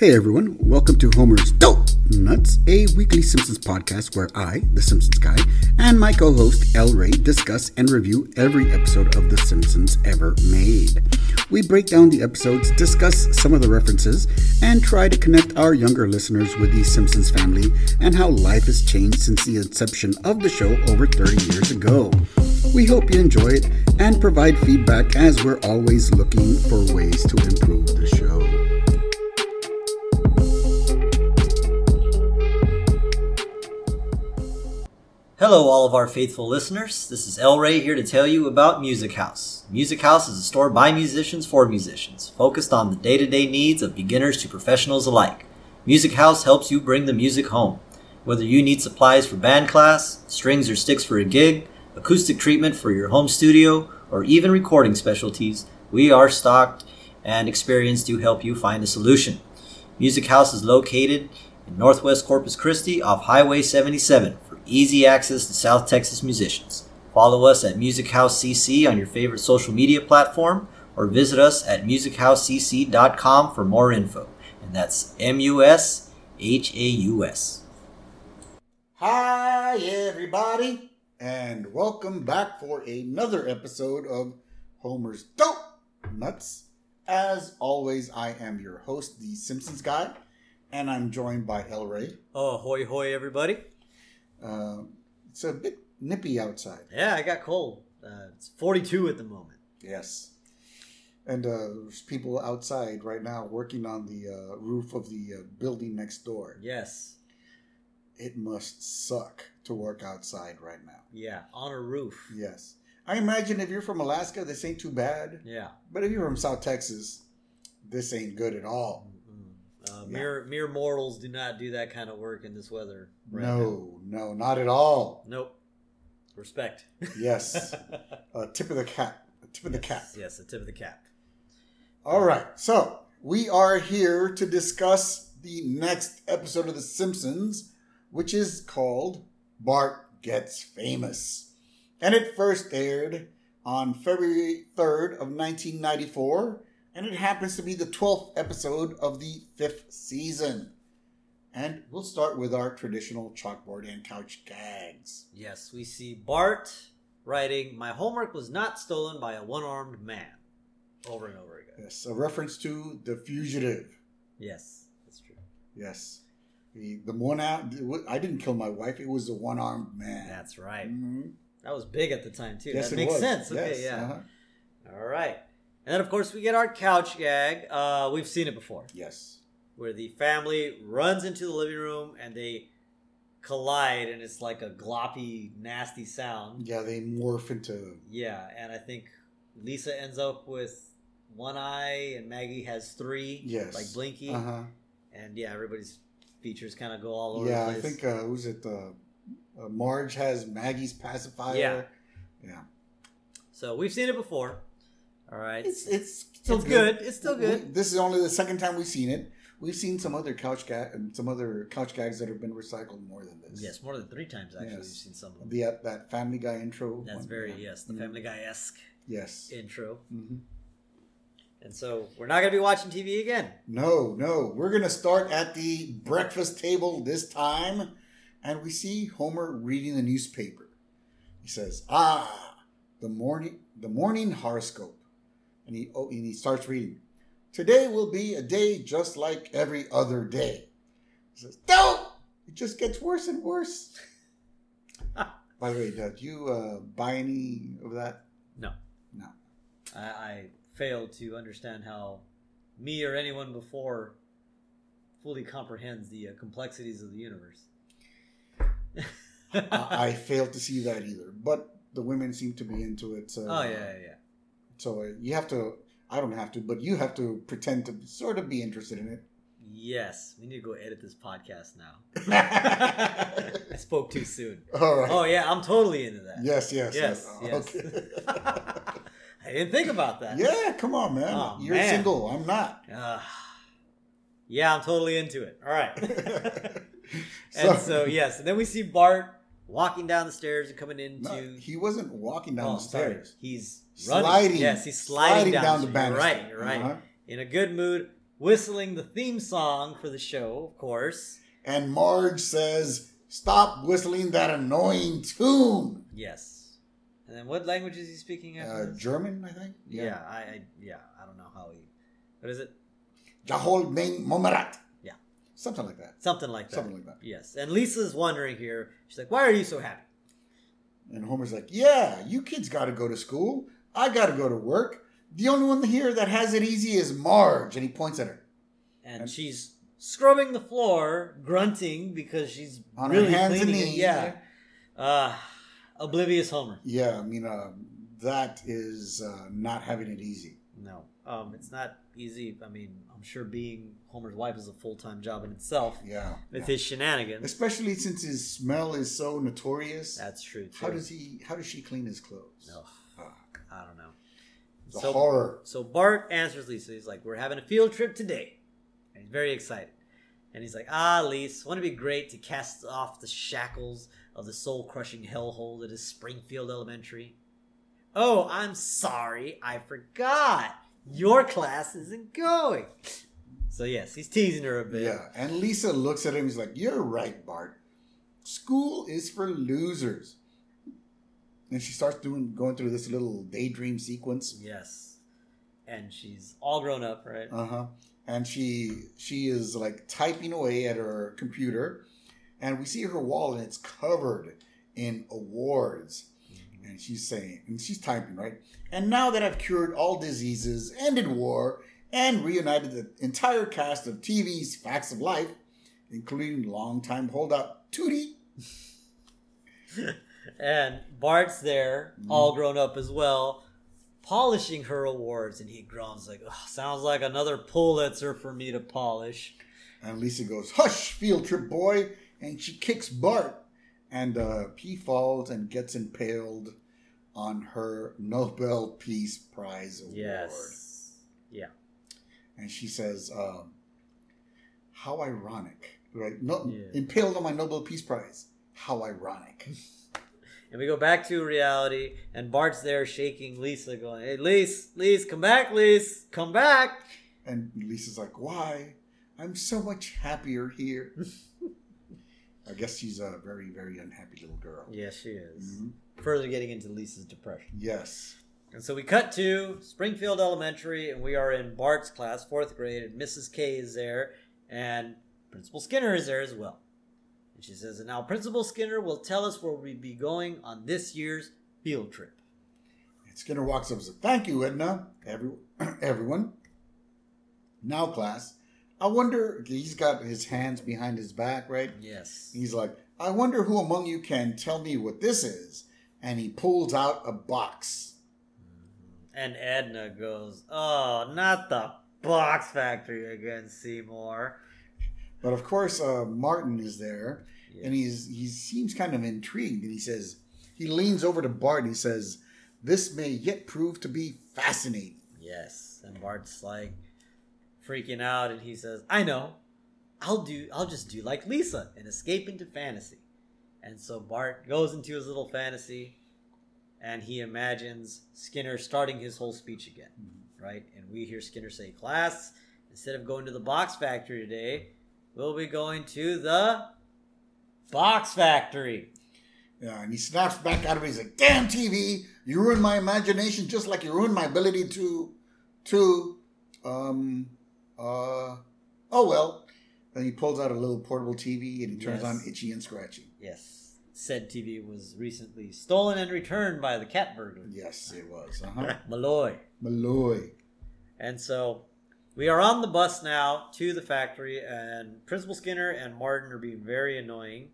Hey everyone, welcome to Homer's Dope Nuts, a weekly Simpsons podcast where I, the Simpsons guy, and my co host El Ray discuss and review every episode of The Simpsons ever made. We break down the episodes, discuss some of the references, and try to connect our younger listeners with the Simpsons family and how life has changed since the inception of the show over 30 years ago. We hope you enjoy it and provide feedback as we're always looking for ways to improve the show. Hello, all of our faithful listeners. This is El Ray here to tell you about Music House. Music House is a store by musicians for musicians, focused on the day to day needs of beginners to professionals alike. Music House helps you bring the music home. Whether you need supplies for band class, strings or sticks for a gig, acoustic treatment for your home studio, or even recording specialties, we are stocked and experienced to help you find a solution. Music House is located in Northwest Corpus Christi off Highway 77 for easy access to South Texas musicians. Follow us at Music House CC on your favorite social media platform or visit us at musichousecc.com for more info. And that's M U S H A U S. Hi, everybody, and welcome back for another episode of Homer's Dope Nuts. As always, I am your host, the Simpsons guy, and I'm joined by El Ray. Oh, hoy hoy, everybody. Uh, it's a bit nippy outside. Yeah, I got cold. Uh, it's 42 at the moment. Yes. And uh, there's people outside right now working on the uh, roof of the uh, building next door. Yes. It must suck to work outside right now. Yeah, on a roof. Yes. I imagine if you're from Alaska, this ain't too bad. Yeah. But if you're from South Texas, this ain't good at all. Uh, mere mere mortals do not do that kind of work in this weather. right no, no, not at all. Nope. Respect. Yes. uh, tip of the cap. Tip of the cap. Yes, the tip of the cap. All right. So we are here to discuss the next episode of The Simpsons, which is called Bart Gets Famous. And it first aired on February 3rd of 1994, and it happens to be the 12th episode of the fifth season. And we'll start with our traditional chalkboard and couch gags. Yes, we see Bart writing, My homework was not stolen by a one armed man. Over and over again. Yes, a reference to The Fugitive. Yes, that's true. Yes. The, the one out, I didn't kill my wife, it was the one armed man. That's right. Mhm. That was big at the time, too. Yes, that it makes was. sense. Okay, yeah. uh-huh. All right. And then, of course, we get our couch gag. Uh, we've seen it before. Yes. where the family runs into the living room and they collide and it's like a gloppy nasty sound Yeah, they morph into. yeah and i think lisa ends up with one eye and maggie has three Yes. like blinky Uh huh. and yeah everybody's features kind of go all over. Yeah, I think, uh, who's it? Uh, uh, Marge has Maggie's pacifier. Yeah. Yeah. so we've seen it before all right It's, it's still It's good. It's still We- good. This is only the second time we've seen it. We've seen some other couch gag, some other couch gags that have been recycled more than this. yes more than three times actually Yes. we've seen some of them The uh, that Family Guy intro. that's one, very yes the Mhm. family guy-esque Yes. intro hmm and so we're not going to be watching tv again No, no. We're going to start at the breakfast table this time, and we see Homer reading the newspaper. He says, "Ah, the morning, the morning horoscope," and he oh, and he starts reading. Today will be a day just like every other day. He says, "Don't! It just gets worse and worse." By the way, did you uh, buy any of that? No. No. I, I failed to understand how me or anyone before fully comprehends the uh, complexities of the universe. I, I failed to see that either, but the women seem to be into it. So, oh yeah, yeah, yeah. So uh, you have to. I don't have to, but you have to pretend to sort of be interested in it. Yes, we need to go edit this podcast now. I spoke too soon. right. Oh yeah, I'm totally into that. Yes, yes, Yes, yes. yes. Okay. I didn't think about that. yeah, come on, man. Oh, You're man. single. I'm not. Ah. yeah, I'm totally into it. All right. And so yes, and then we see Bart walking down the stairs and coming into. No, he wasn't walking down oh, the sorry. stairs. He's running. Sliding. Yes, he's sliding, down, the the banister. Right. You're right. Uh-huh. In a good mood. whistling the theme song for the show, of course. And Marge says, Stop whistling that annoying tune. Yes. And then what language is he speaking Uh, after this? German, I think. Yeah, I, I yeah, I don't know how he. What is it? Jahol Main Momarat. Yeah. Something like that. Something like that. Something like that. Yes. And Lisa's wondering here. She's like, "Why are you so happy?" And Homer's like, Yeah, you kids got to go to school. I got to go to work. The only one here that has it easy is Marge. And he points at her. And, And- she's scrubbing the floor, grunting because she's On her really hands and cleaning it. knees. Yeah. Uh, oblivious Homer. Yeah, I mean, uh, that is uh, not having it easy. No, um, it's not easy. I mean, I'm sure being Homer's wife is a full time job in itself Yeah. with yeah. his shenanigans. Especially since his smell is so notorious. That's true. Too. How does he? How does she clean his clothes? No, Ah, I don't know. The So- horror. So Bart answers Lisa. He's like, "We're having a field trip today," and he's very excited. And he's like, "Ah, Lisa, wouldn't it be great to cast off the shackles of the soul-crushing hellhole that is Springfield Elementary?" Oh, I'm sorry, I forgot. Your class isn't going. So yes, he's teasing her a bit. Yeah, and Lisa looks at him. He's like, "You're right, Bart. School is for losers." And she starts doing going through this little daydream sequence. Yes. And she's all grown up, right? Uh huh. And she she is like typing away at her computer, and we see her wall, and it's covered in awards. And she's saying, and she's typing, right? And now that I've cured all diseases, ended war, and reunited the entire cast of TV's Facts of Life, including longtime holdout Tootie, And Bart's there, Mm-hmm. all grown up as well, polishing her awards, and he groans like, "Ugh, "Sounds like another Pulitzer for me to polish." and Lisa goes, "Hush, field trip boy!" And she kicks Bart, and uh, he falls and gets impaled on her Nobel Peace Prize award. Yes, yeah, and she says, um, "How ironic, right? No, Yeah. impaled on my Nobel Peace Prize. How ironic." and we go back to reality, and Bart's there shaking Lisa, going, "Hey, Lise, Lise, come back, Lise, come back." and Lisa's like, "Why? I'm so much happier here." I guess she's a very, very unhappy little girl. Yes, she is. Mhm. Further getting into Lisa's depression. Yes. And so we cut to Springfield Elementary, and we are in Bart's class, fourth grade, and Mrs. K is there, and Principal Skinner is there as well. And she says, and now Principal Skinner will tell us where we'll be going on this year's field trip. And Skinner walks up and says, Thank you, Edna. Every, everyone. Now, class, I wonder, he's got his hands behind his back, right? Yes. He's like, I wonder who among you can tell me what this is. And he pulls out a box. Mm-hmm. And Edna goes, oh, not the box factory again, Seymour. But of course, uh, Martin is there, Yeah. and he's he seems kind of intrigued. And he says, he leans over to Bart and he says, This may yet prove to be fascinating. Yes, and Bart's like freaking out, and he says, "I know, I'll do. I'll just do like Lisa and escape into fantasy." And so Bart goes into his little fantasy, and he imagines Skinner starting his whole speech again, right? And we hear Skinner say, "Class, instead of going to the box factory today, we'll be going to the box factory." Yeah, and he snaps back out of it. He's like, "Damn TV! You ruined my imagination, just like you ruined my ability to, to, um, uh, oh well." Then he pulls out a little portable TV and he turns Yes. on Itchy and Scratchy. Yes, said TV was recently stolen and returned by the cat burglar. Yes, it was. Uh huh. Malloy. Malloy. And so we are on the bus now to the factory, and Principal Skinner and Martin are being very annoying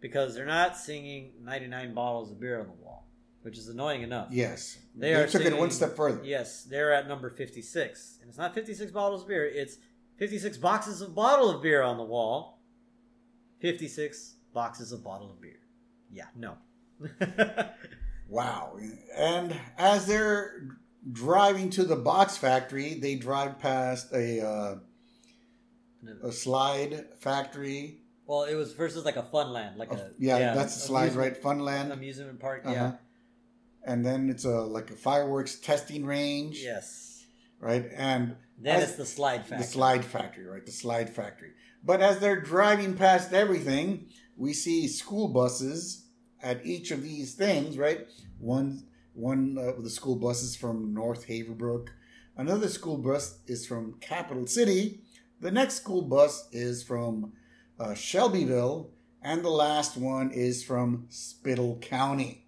because they're not singing 99 bottles of beer on the wall, which is annoying enough. Yes, They they, are took it one step further. Yes, they're at number 56. And it's not 56 bottles of beer, it's 56 boxes of bottle of beer on the wall. 56 boxes of bottle of beer. Yeah, no. Wow. And as they're driving to the box factory, they drive past a uh, a slide factory. well, it was versus like a fun land, like a Oh, yeah, that's the slide, right, fun land, Amusement park, Uh-huh. yeah. And then it's a like a fireworks testing range. Yes. right? And Then as- it's the slide factor. the slide factory, right? The slide factory. But as they're driving past everything, we see school buses at each of these things, right? One one uh, of the school buses from North Haverbrook. Another school bus is from Capital City. The next school bus is from uh, Shelbyville, and the last one is from Spittle County.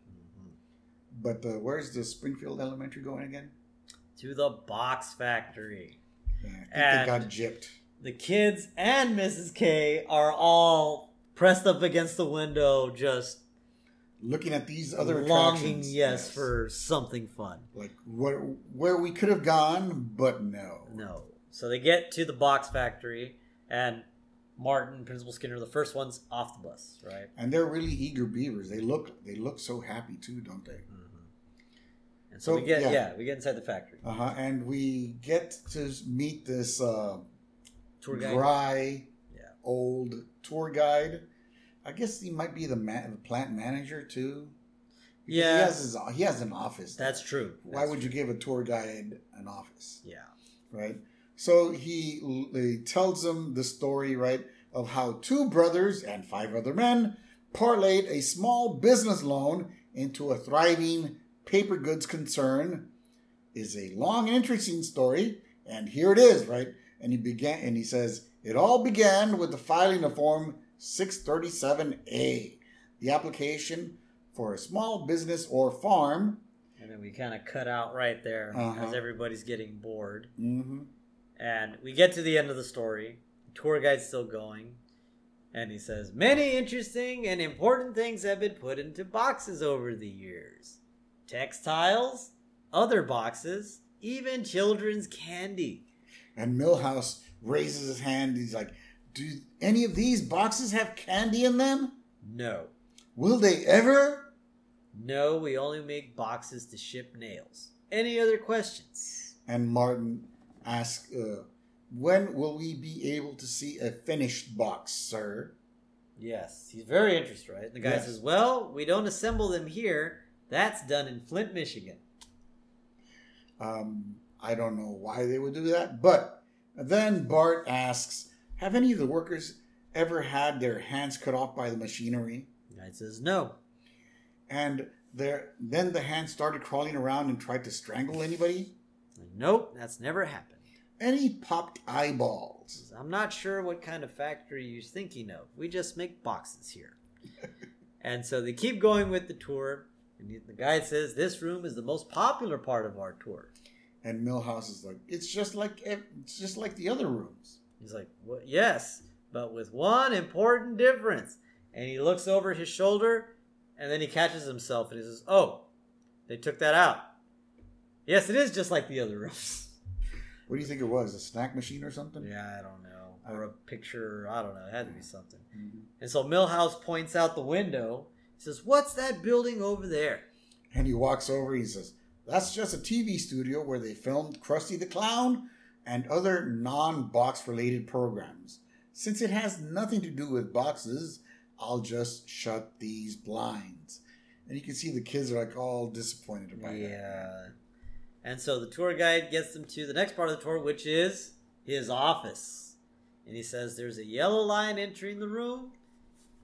But uh, where's the Springfield Elementary going again? to the box factory. Yeah, I think And- they got gypped. The kids and Mrs. K are all pressed up against the window, just Looking at these other longing, attractions, yes, for something fun. like where where we could have gone, but no. No. So they get to the box factory, and Martin, Principal Skinner, the first ones off the bus, right? And they're really eager beavers. They look they look so happy too, don't they? And so, So, we get, yeah. yeah. we get inside the factory. Uh huh. And we get to meet this uh, Tour guide. dry, Yeah. old tour guide. I guess he might be the, man, the plant manager too. Because Yeah. he has his, he has an office. That's true. Why That's would you give a tour guide an office? Yeah. right? So he, he tells them the story, right, of how two brothers and five other men parlayed a small business loan into a thriving paper goods concern. Is a long and interesting story, and here it is, right? And he began, and he says it all began with the filing of Form 637A, the application for a small business or farm. And then we kind of cut out right there Uh-huh. as everybody's getting bored. hmm And we get to the end of the story. The tour guide's still going. And he says, Many interesting and important things have been put into boxes over the years textiles, other boxes, even children's candy. And Milhouse raises his hand. He's like, Do any of these boxes have candy in them? No. Will they ever? No, we only make boxes to ship nails. Any other questions? And Martin asks, uh, When will we be able to see a finished box, sir? Yes, he's very interested, right? The guy Yes. says, Well, we don't assemble them here. That's done in Flint, Michigan. Um, I don't know why they would do that. But then Bart asks, Have any of the workers ever had their hands cut off by the machinery? The guy says, No. And there, then the hand started crawling around and tried to strangle anybody? Nope, that's never happened. Any popped eyeballs? I'm not sure what kind of factory you're thinking of. We just make boxes here. and so they keep going with the tour. And the- the guide says this room is the most popular part of our tour. And Milhouse is like, it's just like it's just like the other rooms. He's like, what? Yes, but with one important difference. And he looks over his shoulder and then he catches himself and he says, Oh, they took that out. Yes, it is just like the other rooms. What do you think it was? A snack machine or something? Yeah, I don't know. Or a picture, I don't know. It had to be something. Mhm. And so Milhouse points out the window. He says, What's that building over there? And he walks over. He says, "That's just a TV studio where they filmed Krusty the Clown and other non-box related programs. Since it has nothing to do with boxes, I'll just shut these blinds." And you can see the kids are like all disappointed by that. Yeah. And so the tour guide gets them to the next part of the tour, which is his office. And he says there's a yellow line entering the room,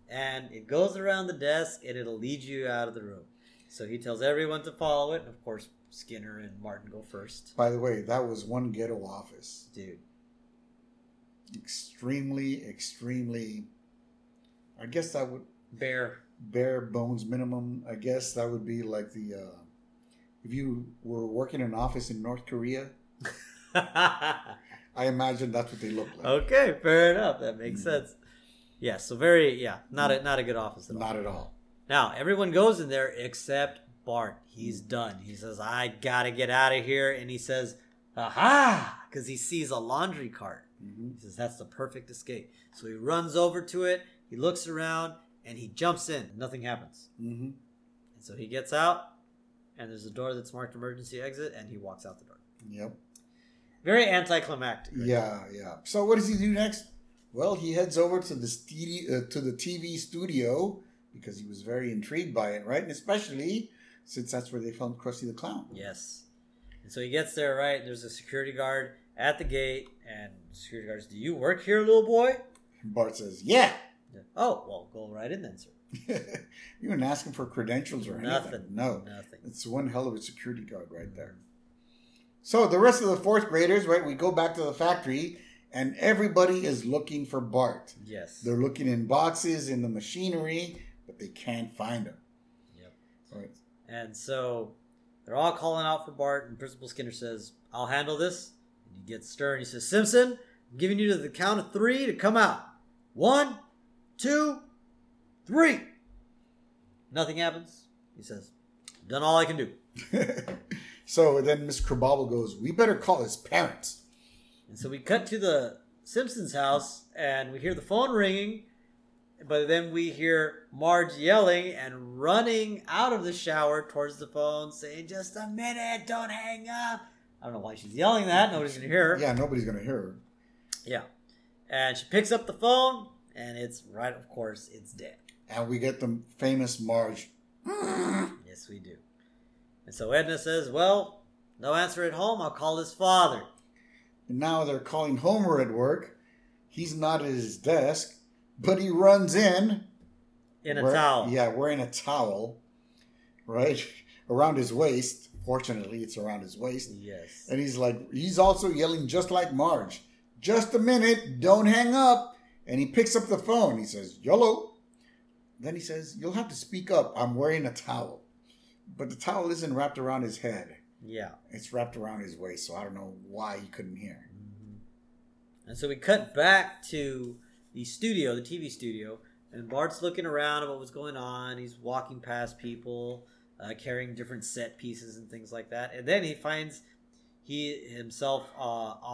and it goes around the desk, and it'll lead you out of the room. So he tells everyone to follow it. And of course, Skinner and Martin go first. By the way, that was one ghetto office. Dude. Extremely, extremely. I guess that would Bare. bare bones minimum. I guess that would be like the uh, if you were working in an office in North Korea. I imagine that's what they look like. okay, fair enough. That makes Mhm. sense. Yeah, so very, yeah, not a, not a good office at all. Not at all. Now, everyone goes in there except Bart. He's done. He says, I gotta get out of here. And he says, Aha! Because he sees a laundry cart. hmm He says, That's the perfect escape. So he runs over to it, he looks around, and he jumps in. Nothing happens. hmm And so he gets out, and there's a door that's marked emergency exit, and he walks out the door. Yep. Very anticlimactic. right? Yeah, yeah. So what does he do next? Well, he heads over to the st- uh, to the TV studio because he was very intrigued by it, right? And especially since that's where they filmed Krusty the Clown. Yes. And so he gets there, right? There's a security guard at the gate, and security guards, Do you work here, little boy? Bart says, "Yeah." Oh, well, go right in then, sir. you didn't ask him for credentials or anything. Nothing. No. Nothing. It's one hell of a security guard right there. So the rest of the fourth graders, right? We go back to the factory, and everybody is looking for Bart. Yes. They're looking in boxes in the machinery, but they can't find him. Yep. Right. And so they're all calling out for Bart, and Principal Skinner says, I'll handle this. And he gets stern. He says, Simpson, I'm giving you to the count of three to come out. One, two, three. Nothing happens. He says, done all I can do. so then Miss Krabappel goes, "We better call his parents." And so we cut to the Simpsons house, and we hear the phone ringing, but then we hear Marge yelling and running out of the shower towards the phone, saying, Just a minute, don't hang up. I don't know why she's yelling that. Nobody's going to hear her. Yeah, nobody's gonna hear her. Yeah. And she picks up the phone, and it's right, of course, it's dead. And we get the famous Marge. Yes, we do. And so Edna says, Well, no answer at home. I'll call his father. And now they're calling Homer at work. He's not at his desk, but he runs in In a wear- towel. Yeah, wearing a towel, right around his waist. Fortunately, it's around his waist. Yes. And he's like, he's also yelling just like Marge. Just a minute, don't hang up. And he picks up the phone. He says, YOLO. Then he says, You'll have to speak up. I'm wearing a towel. But the towel isn't wrapped around his head, Yeah. it's wrapped around his waist. So I don't know why he couldn't hear. Mm-hmm. And so we cut back to the studio, the TV studio, and Bart's looking around at what was going on. He's walking past people, uh, carrying different set pieces and things like that. And then he finds he himself uh,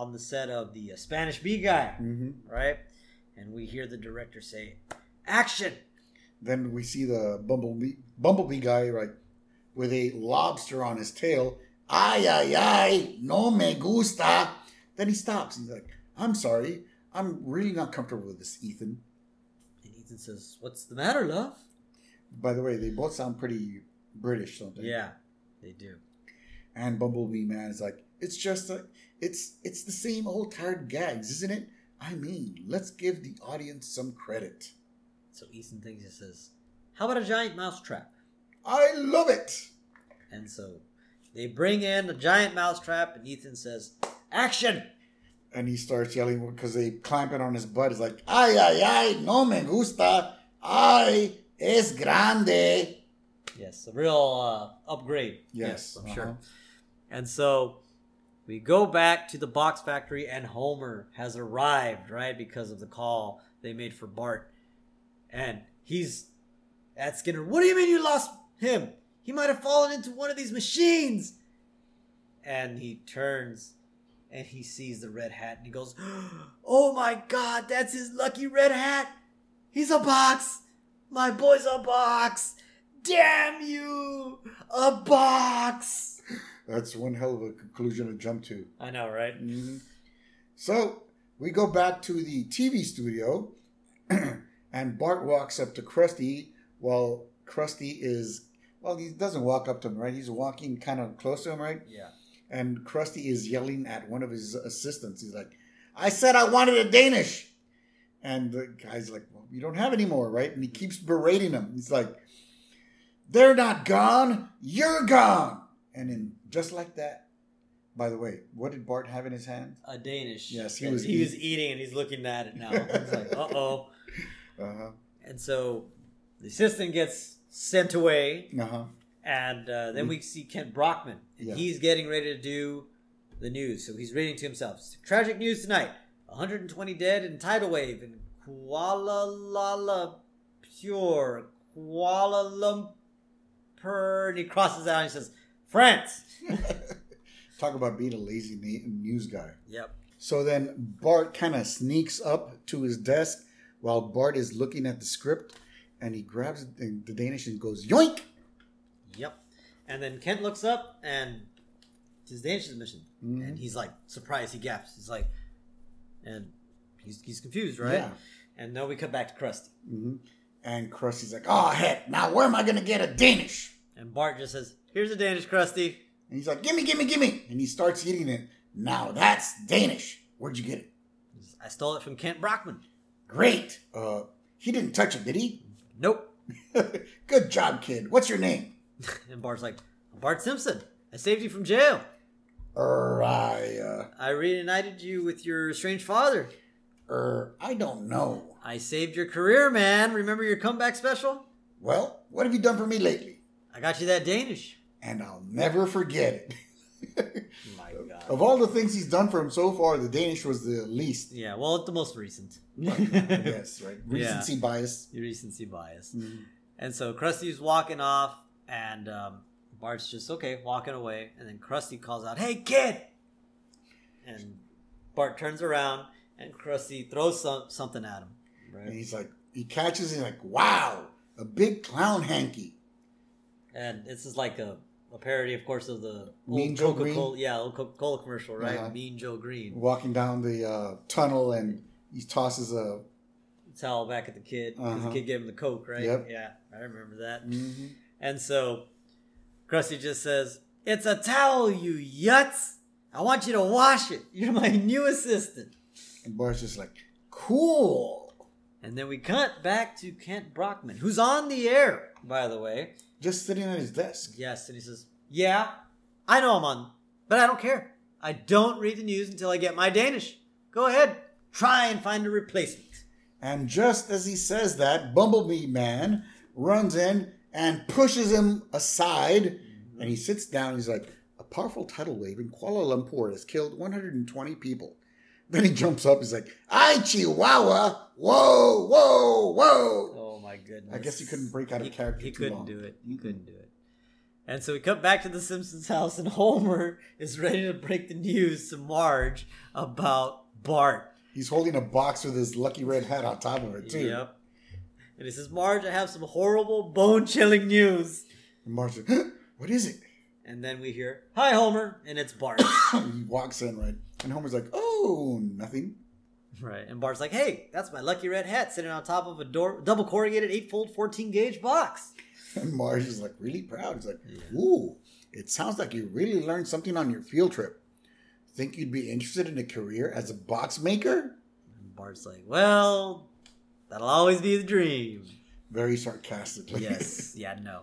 on the set of the uh, Spanish Bee Guy, Mm-hmm. right? And we hear the director say, "Action!" Then we see the bumblebee, bumblebee guy, right, with a lobster on his tail. Ay, ay, ay, no me gusta. Then he stops. and He's like, I'm sorry. I'm really not comfortable with this, Ethan. And Ethan says, "What's the matter, love?" By the way, they both sound pretty British, don't they? Yeah, they do. And Bumblebee Man is like, it's just a, it's it's the same old tired gags, isn't it? I mean, let's give the audience some credit. So Ethan thinks he says, "How about a giant mouse trap?" I love it. And so they bring in a giant mouse trap, and Ethan says, "Action!" And he starts yelling because they clamp it on his butt. He's like, ay, ay, ay, no me gusta. Ay, es grande. Yes, a real uh, upgrade. Yes, I'm uh-huh. sure. And so we go back to the box factory, and Homer has arrived, right, because of the call they made for Bart. And he's at Skinner. What do you mean you lost him? He might have fallen into one of these machines. And he turns and he sees the red hat and he goes, Oh my god, that's his lucky red hat. He's a box. My boy's a box. Damn you! A box! That's one hell of a conclusion to jump to. I know, right? Mhm. So we go back to the TV studio, and Bart walks up to Krusty while Krusty is, well, he doesn't walk up to him, right? He's walking kind of close to him, right? Yeah. And Krusty is yelling at one of his assistants. He's like, I said I wanted a Danish. And the guy's like, Well, you don't have any more, right? And he keeps berating him. He's like, They're not gone. You're gone. And then just like that, by the way, what did Bart have in his hand? A Danish. Yes, he And was he was eating. eating and he's looking at it now. He's like, uh oh. Uh huh. And so the assistant gets sent away. Uh huh. And uh, then we see Kent Brockman, and Yeah. he's getting ready to do the news. So he's reading to himself. Tragic news tonight: 120 dead in tidal wave in Kuala Lumpur, Pure Kuala Lumpur. And he crosses out and he says, "France." Talk about being a lazy news guy. Yep. So then Bart kind of sneaks up to his desk while Bart is looking at the script, and he grabs the Danish and goes yoink. And then Kent looks up and it's his Danish mission. Mhm. And he's like surprised, he gasps. He's like and he's he's confused, right? Yeah. And then we cut back to Krusty. hmm And Krusty's like, "Oh heck! Now where am I gonna get a Danish?" And Bart just says, Here's a Danish Krusty. And he's like, gimme, gimme, gimme. And he starts eating it. Now that's Danish. Where'd you get it? I stole it from Kent Brockman. Great. Uh, he didn't touch it, did he? Nope. Good job, kid. What's your name? And Bart's like, I'm Bart Simpson. I saved you from jail. Er, I, uh, I reunited you with your strange father. er, I don't know. I saved your career, man. Remember your comeback special? Well, what have you done for me lately? I got you that Danish. And I'll never forget it. My God. of all the things he's done for him so far, the Danish was the least. Yeah, well, the most recent. yes, right. Yeah. Recency bias. Your recency bias. And so Krusty's walking off, and um, Bart's just okay, walking away. And then Krusty calls out, "Hey, kid!" And Bart turns around, and Krusty throws some, something at him. And Right. he's like, he catches it, he's like, wow, a big clown hanky. And this is like a, a parody, of course, of the Mean old Joe Coca-Cola, Greene? yeah, old Coca-Cola commercial, right? Uh-huh. Mean Joe Greene. Walking down the uh, tunnel and he tosses a. Towel back at the kid because Uh-huh. the kid gave him the Coke, right? Yep. Yeah, I remember that. Mhm. And so Krusty just says, It's a towel, you yutz! I want you to wash it. You're my new assistant. And Bart's just like, cool. And then we cut back to Kent Brockman, who's on the air, by the way. Just sitting at his desk. Yes, and he says, Yeah, I know I'm on, but I don't care. I don't read the news until I get my Danish. Go ahead, try and find a replacement. And just as he says that, Bumblebee Man runs in and pushes him aside. And he sits down. He's like, a powerful tidal wave in Kuala Lumpur has killed 120 people. Then he jumps up. He's like, "I Chihuahua! Whoa, whoa, whoa!" Oh my goodness. I guess he couldn't break out of he, character He couldn't long. do it. He couldn't do it. And so we come back to the Simpsons house, and Homer is ready to break the news to Marge about Bart. He's holding a box with his lucky red hat on top of it too. Yep. And he says, Marge, I have some horrible, bone chilling news. And Marge's like, "Huh? "What is it?" And then we hear, Hi, Homer. And it's Bart. he walks in right, and Homer's like, "Oh, nothing." right. And Bart's like, Hey, that's my lucky red hat sitting on top of a door, double corrugated, eight fold, 14 gauge box. And Marge is like really proud. He's like, "Ooh, it sounds like you really learned something on your field trip. Think you'd be interested in a career as a box maker?" And Bart's like, Well, that'll always be the dream. Very sarcastically. yes. Yeah, no.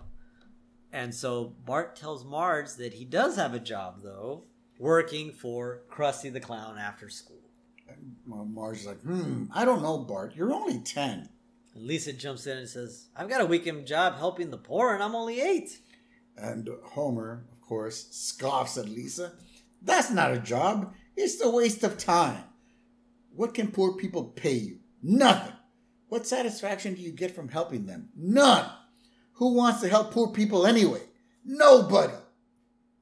And so Bart tells Marge that he does have a job, though, working for Krusty the Clown after school. And well, Marge is like, "Hmm, I don't know, Bart. You're only ten. And Lisa jumps in and says, I've got a weekend job helping the poor, and I'm only eight. And Homer, of course, scoffs at Lisa. That's not a job. It's a waste of time. What can poor people pay you? Nothing. What satisfaction do you get from helping them? None. Who wants to help poor people anyway? Nobody.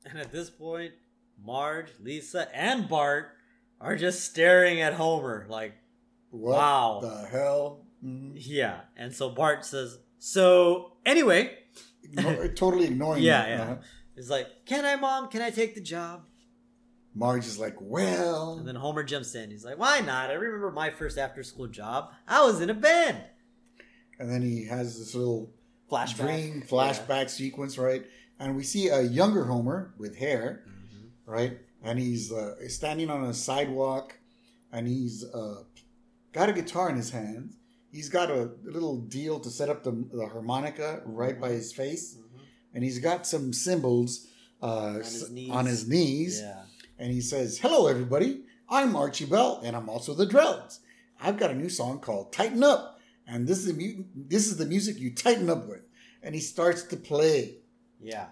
And at this point, Marge, Lisa, and Bart are just staring at Homer like, What Wow. the hell? Mhm. yeah. And so Bart says, So, anyway, Ignore- totally ignoring yeah, yeah. Uh-huh. He's like, Can I, Mom? Can I take the job? Marge is like, well, And then Homer jumps in. He's like, Why not? I remember my first after school job. I was in a band. and then he has this little Flashback. dream flashback sequence, right? And we see a younger Homer with hair, right? And he's uh, standing on a sidewalk, and he's uh, got a guitar in his hands. He's got a little deal to set up the, the harmonica right by his face, and he's got some cymbals uh, his knees. on his knees. Yeah. And he says, "Hello, everybody. I'm Archie Bell, and I'm also the Drells. I've got a new song called Tighten Up, and this is the mu- this is the music you tighten up with." And he starts to play, Yeah.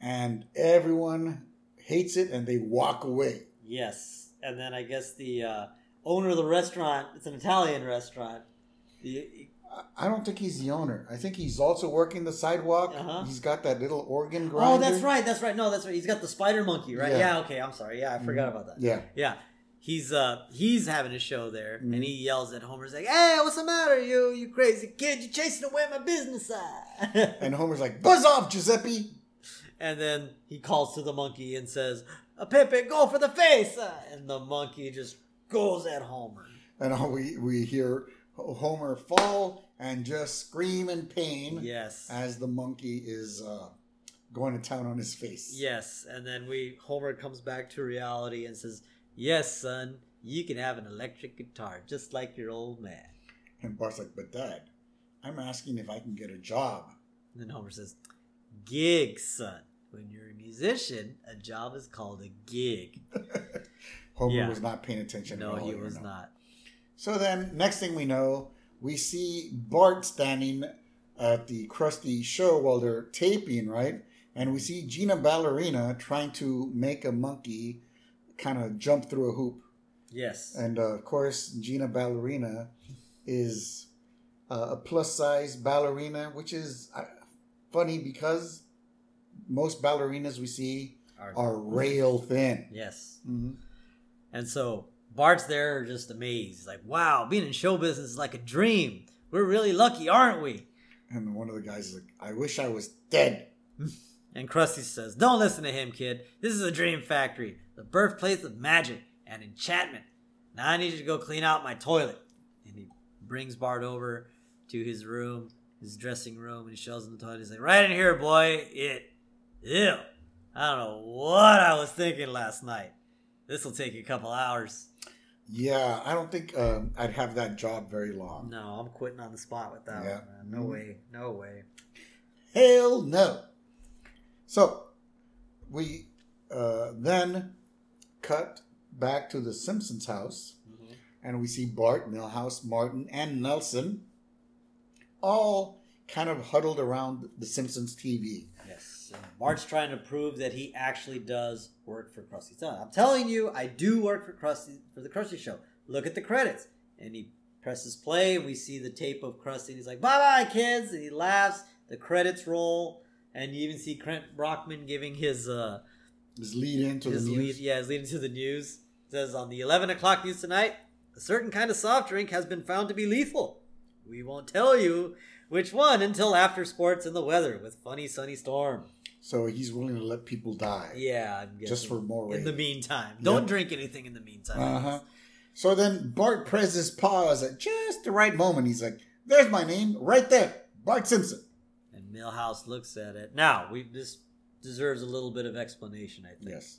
and everyone hates it, and they walk away. Yes. And then I guess the uh, owner of the restaurant, it's an Italian restaurant. The, I- don't think he's the owner. I think he's also working the sidewalk. Uh-huh. He's got that little organ grinder. oh, that's right. That's right. No, that's right. He's got the spider monkey, right? Yeah. Yeah. okay. I'm sorry. Yeah, I forgot about that. Yeah. Yeah. He's uh he's having a show there, Mhm. and he yells at Homer's like, "Hey, what's the matter, you you crazy kid? You're chasing away my business eye." And Homer's like, "Buzz off, Giuseppe." and then he calls to the monkey and says, "A Pepe, go for the face!" uh, And the monkey just goes at Homer. And all we we hear Homer fall and just scream in pain. Yes. as the monkey is uh, going to town on his face. Yes, and then we Homer comes back to reality and says, "Yes, son, you can have an electric guitar just like your old man." And Bart's like, but Dad, I'm asking if I can get a job. And then Homer says, "Gig, son. When you're a musician, a job is called a gig." Homer Yeah. was not paying attention. no, at all, he was not. So then, next thing we know, we see Bart standing at the Krusty show while they're taping, right? And we see Gina Ballerina trying to make a monkey kind of jump through a hoop. Yes. And uh, of course, Gina Ballerina is uh, a plus size ballerina, which is uh, funny because most ballerinas we see Our- are rail thin. yes. hmm And so Bart's there just amazed. Like, wow, being in show business is like a dream. We're really lucky, aren't we? And one of the guys is like, I wish I was dead. And Krusty says, Don't listen to him, kid. This is a dream factory, the birthplace of magic and enchantment. Now I need you to go clean out my toilet. And he brings Bart over to his room, his dressing room, and he shows him the toilet. He's like, Right in here, boy. It. Ew. I don't know what I was thinking last night. This will take a couple hours. Yeah, I don't think um, I'd have that job very long. No, I'm quitting on the spot with that Yeah. one. Man. No Mhm. way. No way. Hell no. So we uh, then cut back to the Simpsons house, and we see Bart, Milhouse, Martin, and Nelson all kind of huddled around the Simpsons TV. And Bart's trying to prove that he actually does work for Krusty. So I'm telling you, I do work for Krusty for the Krusty Show. Look at the credits. And he presses play. And we see the tape of Krusty, and he's like, "Bye bye, kids!" And he laughs. The credits roll, and you even see Trent Brockman giving his uh His lead into his the lead, news. yeah, his lead into the news. It says on the 11 o'clock news tonight, a certain kind of soft drink has been found to be lethal. We won't tell you which one until after sports and the weather with funny sunny storm. So he's willing to let people die. Yeah, I'm Just for more In the meantime, don't Yep. drink anything in the meantime. Uh huh. So then Bart presses pause at just the right moment. He's like, "There's my name right there, Bart Simpson." And Milhouse looks at it. Now, we this deserves a little bit of explanation. I think Yes.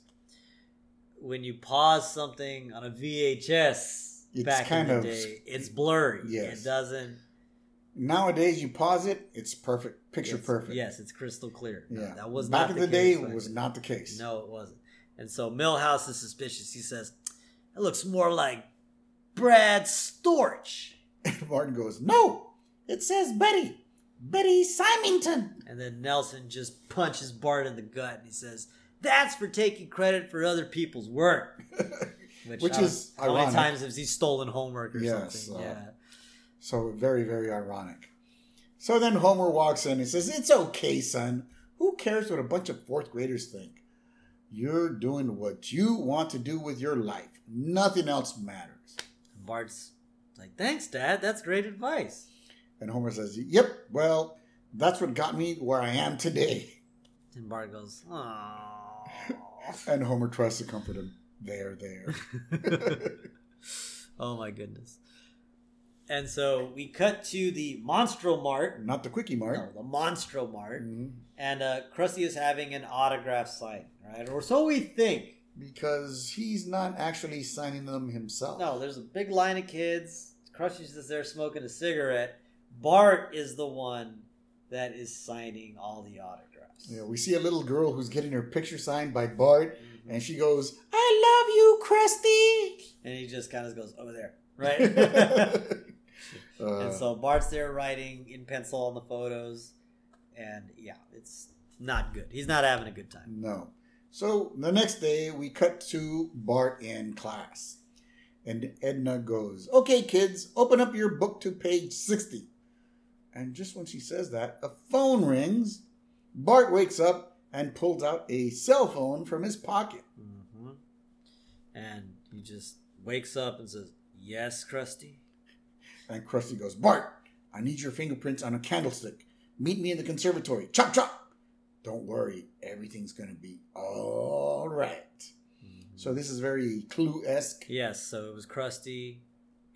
when you pause something on a VHS It's back in the of- day, it's blurry. Yes. It doesn't. Nowadays, you pause it, it's perfect, picture it's- perfect. Yes, it's crystal clear. No, Yeah. that was back not in the, day. case It was not the case. No, it wasn't. And so Milhouse is suspicious. He says, "It looks more like Brad Storch." And Martin goes, "No, it says Betty, Betty Symington." And then Nelson just punches Bart in the gut and he says, That's for taking credit for other people's work. Which, Which is how many times has he stolen homework or Yes, something? uh, yeah. So very, very ironic. So then Homer walks in and says, "It's okay, son. Who cares what a bunch of fourth graders think? You're doing what you want to do with your life. Nothing else matters." And Bart's like, Thanks, Dad. That's great advice. And Homer says, "Yep. Well, that's what got me where I am today." And Bart goes, Oh. And Homer tries to comfort him. There, there. oh my goodness. And so we cut to the Monstro Mart. Not the quickie Mart. No, the Monstro Mart. Mhm. And uh, Krusty is having an autograph sign, right? Or so we think. Because he's not actually signing them himself. No, there's a big line of kids. Krusty's just there smoking a cigarette. Bart is the one that is signing all the autographs. Yeah, we see a little girl who's getting her picture signed by Bart, Mhm. and she goes, "I love you, Krusty." And he just kind of goes over there, right? Uh, and so Bart's there writing in pencil on the photos, and yeah, it's not good. He's not having a good time. no. So the next day, we cut to Bart in class, and Edna goes, "Okay, kids, open up your book to page 60." And just when she says that, a phone rings. Bart wakes up and pulls out a cell phone from his pocket. hmm And he just wakes up and says, "Yes, Krusty." And Krusty goes, Bart, I need your fingerprints on a candlestick. Meet me in the conservatory. Chop, chop. Don't worry, everything's going to be all right. So this is very Clue esque. Yes, so it was Krusty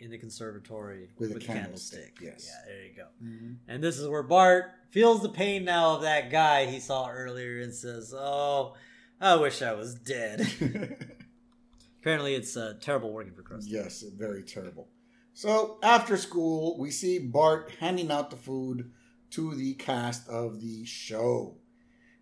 in the conservatory With a the candlestick, yes. Yeah, there you go. Mhm. And this is where Bart feels the pain now of that guy he saw earlier and says, "Oh, I wish I was dead." Apparently, it's uh, terrible working for Krusty. yes, very terrible. So after school, we see Bart handing out the food to the cast of the show.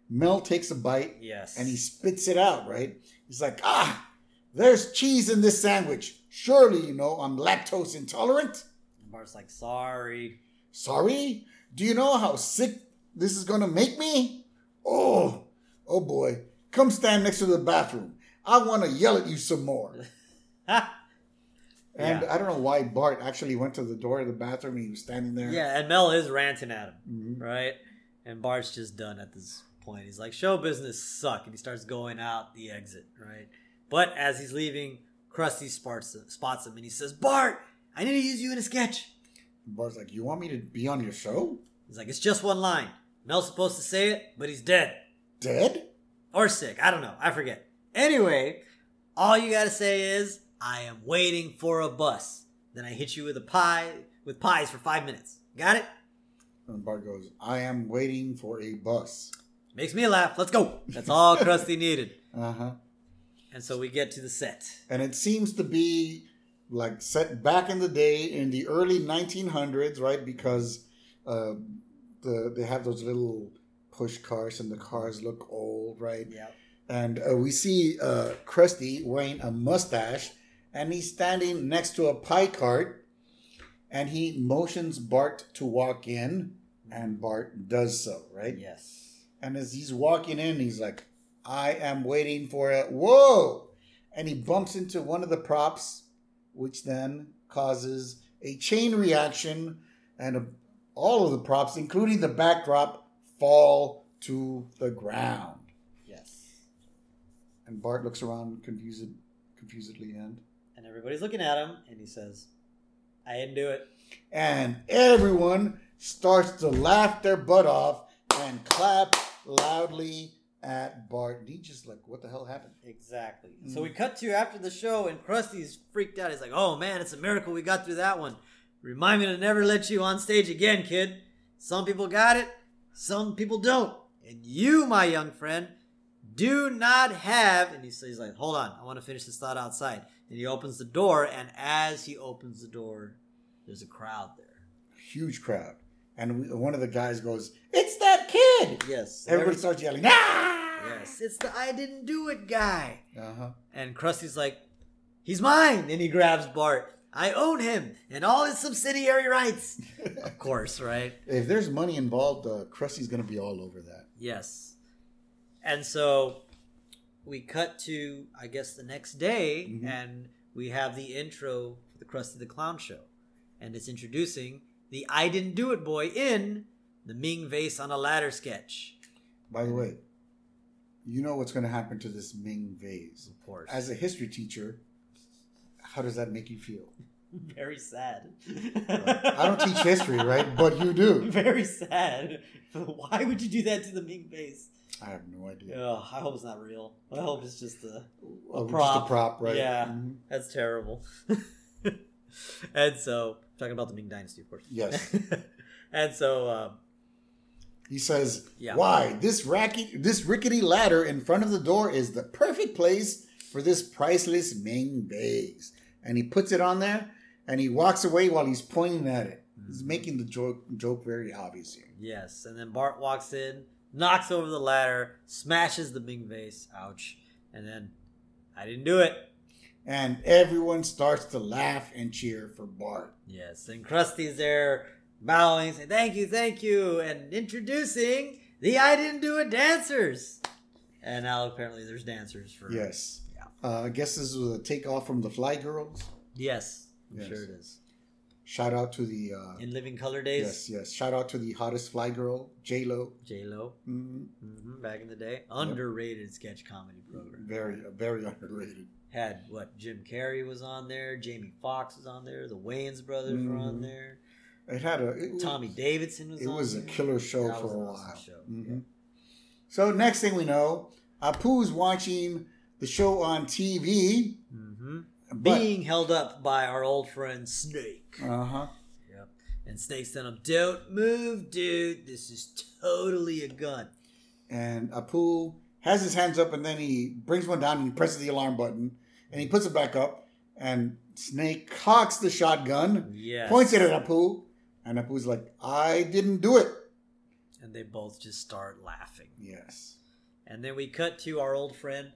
Mel takes a bite Yes. and he spits it out, right? He's like, ah, there's cheese in this sandwich. Surely you know I'm lactose intolerant. And Bart's like, "Sorry." Sorry? Do you know how sick this is gonna make me? Oh, oh boy. Come stand next to the bathroom. I want to yell at you some more. And Yeah. I don't know why Bart actually went to the door of the bathroom he was standing there. yeah, and Mel is ranting at him. Mhm. right? And Bart's just done at this point. He's like, show business suck. And he starts going out the exit, right? But as he's leaving, Krusty spots, spots him and he says, Bart, I need to use you in a sketch. Bart's like, You want me to be on your show? He's like, it's just one line. Mel's supposed to say it, but he's dead. Dead? Or sick. I don't know. I forget. Anyway, all you gotta say is, I am waiting for a bus. Then I hit you with a pie, with pies for five minutes. Got it? And Bart goes, I am waiting for a bus. Makes me laugh. Let's go. That's all Krusty needed. Uh huh. And so we get to the set. and it seems to be like set back in the day in the early 1900s right because uh, the they have those little push cars and the cars look old right Yeah. and uh, we see uh, Krusty wearing a mustache and he's standing next to a pie cart and he motions Bart to walk in and Bart does so right Yes. and as he's walking in, he's like, I am waiting for it. Whoa! And he bumps into one of the props, which then causes a chain reaction, and a, all of the props, including the backdrop, fall to the ground. Yes. And Bart looks around confused, confusedly, and And everybody's looking at him, and he says, I didn't do it. and everyone starts to laugh their butt off and clap loudly at Bart. And he just like, what the hell happened? Exactly. Mm. So we cut to after the show, and Krusty's freaked out. He's like, oh man, it's a miracle we got through that one. Remind me to never let you on stage again, kid. Some people got it, some people don't. And you, my young friend, do not have. And he says, like, hold on, I want to finish this thought outside. And he opens the door, and as he opens the door, there's a crowd there. huge crowd. And we, one of the guys goes, "It's that kid!" Yes. Everybody starts yelling, "Ah!" Yes, it's the I didn't do it guy. Uh huh. And Krusty's like, he's mine. And he grabs Bart. I own him and all his subsidiary rights. of course, right? If there's money involved, uh, Krusty's gonna be all over that. Yes. And so we cut to, I guess, the next day, Mhm. and we have the intro for the Krusty the Clown show. And it's introducing the I Didn't Do It boy in the Ming Vase on a Ladder sketch. By the way, you know what's gonna happen to this Ming vase. Of course. As a history teacher, how does that make you feel? Very sad. I don't teach history, right? But you do. Very sad. Why would you do that to the Ming vase? I have no idea. Oh, I hope it's not real. I hope it's just a. Oh, prop. Just a prop, right? Yeah. Mhm. That's terrible. and so, talking about the Ming Dynasty, of course. Yes. and so, uh, He says, Yeah. "Why this racky, this rickety ladder in front of the door is the perfect place for this priceless Ming vase." And he puts it on there, and he walks away while he's pointing at it. He's Mhm. making the joke joke very obvious here. yes. And then Bart walks in, knocks over the ladder, smashes the Ming vase. Ouch. And then, I didn't do it. And everyone starts to laugh and cheer for Bart. Yes, and Krusty's there bowing, saying thank you, thank you, and introducing the I Didn't Do It dancers. And now apparently there's dancers for Yes. Yeah. Uh, I guess this was a takeoff from the Fly Girls. Yes, I'm Yes. sure it is. Shout out to the uh, In Living Color Days, yes, yes. Shout out to the hottest Fly Girl, J Lo. J Lo, mm hmm back in the day, underrated sketch comedy program. Very, very underrated. Had what Jim Carrey was on there, Jamie Foxx was on there, the Wayans brothers were on Mhm. there, It had a it was- Tommy Davidson was. It was a killer show That for was a awesome while. Mhm. yeah. So next thing we know, Apu's watching the show on TV, Mhm. But- being held up by our old friend Snake. Uh huh. Yep. And Snake's telling him, "Don't move, dude. This is totally a gun." And Apu has his hands up, and then he brings one down and he presses the alarm button, and he puts it back up. And Snake cocks the shotgun, Yes. points it at Apu, and Apu's like, "I didn't do it." and they both just start laughing. Yes. And then we cut to our old friend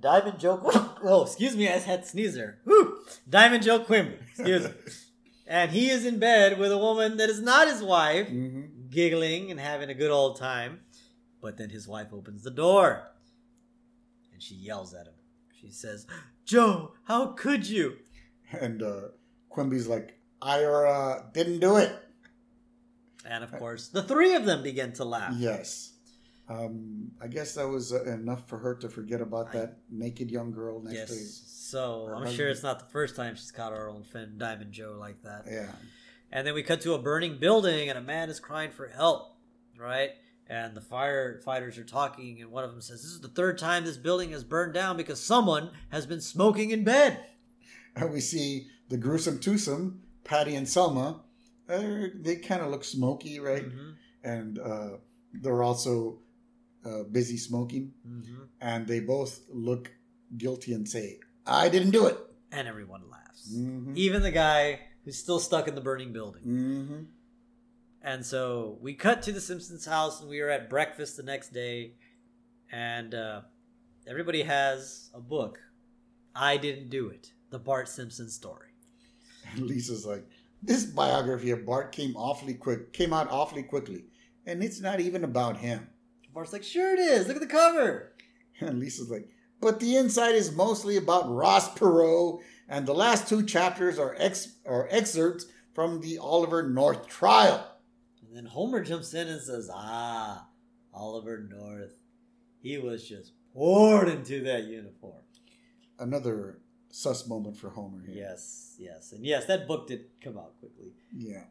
Diamond Joe. oh, excuse me, I had to sneeze. Woo! Diamond Joe Quimby. Excuse me. and he is in bed with a woman that is not his wife, hmm giggling and having a good old time. But then his wife opens the door, and she yells at him. She says, "Joe, how could you?" And uh, Quimby's like, "I uh, didn't do it." And of course, the three of them begin to laugh. Yes. Um, I guess that was uh, enough for her to forget about that naked young girl next Yes. to So I'm husband. sure it's not the first time she's caught our old friend Diamond Joe like that. Yeah. And then we cut to a burning building, and a man is crying for help, right? And the firefighters are talking, and one of them says, This is the third time this building has burned down because someone has been smoking in bed. And we see the gruesome twosome, Patty and Selma. Uh, they kind of look smoky, right? Mhm. And uh, they're also uh, busy smoking. Mhm. And they both look guilty and say, I didn't do it. And everyone laughs. Mm-hmm. Even the guy who's still stuck in the burning building. Mm-hmm. And so we cut to the Simpsons house, and we are at breakfast the next day, and uh, everybody has a book. I didn't do it. The Bart Simpson story. And Lisa's like, this biography of Bart came awfully quick, came out awfully quickly. And it's not even about him. Bart's like, sure it is. Look at the cover. And Lisa's like, but the inside is mostly about Ross Perot, and the last two chapters are ex are excerpts from the Oliver North trial. And then Homer jumps in and says, ah, Oliver North. He was just poured into that uniform. Another sus moment for Homer here. Yes, yes. And yes, that book did come out quickly. Yeah.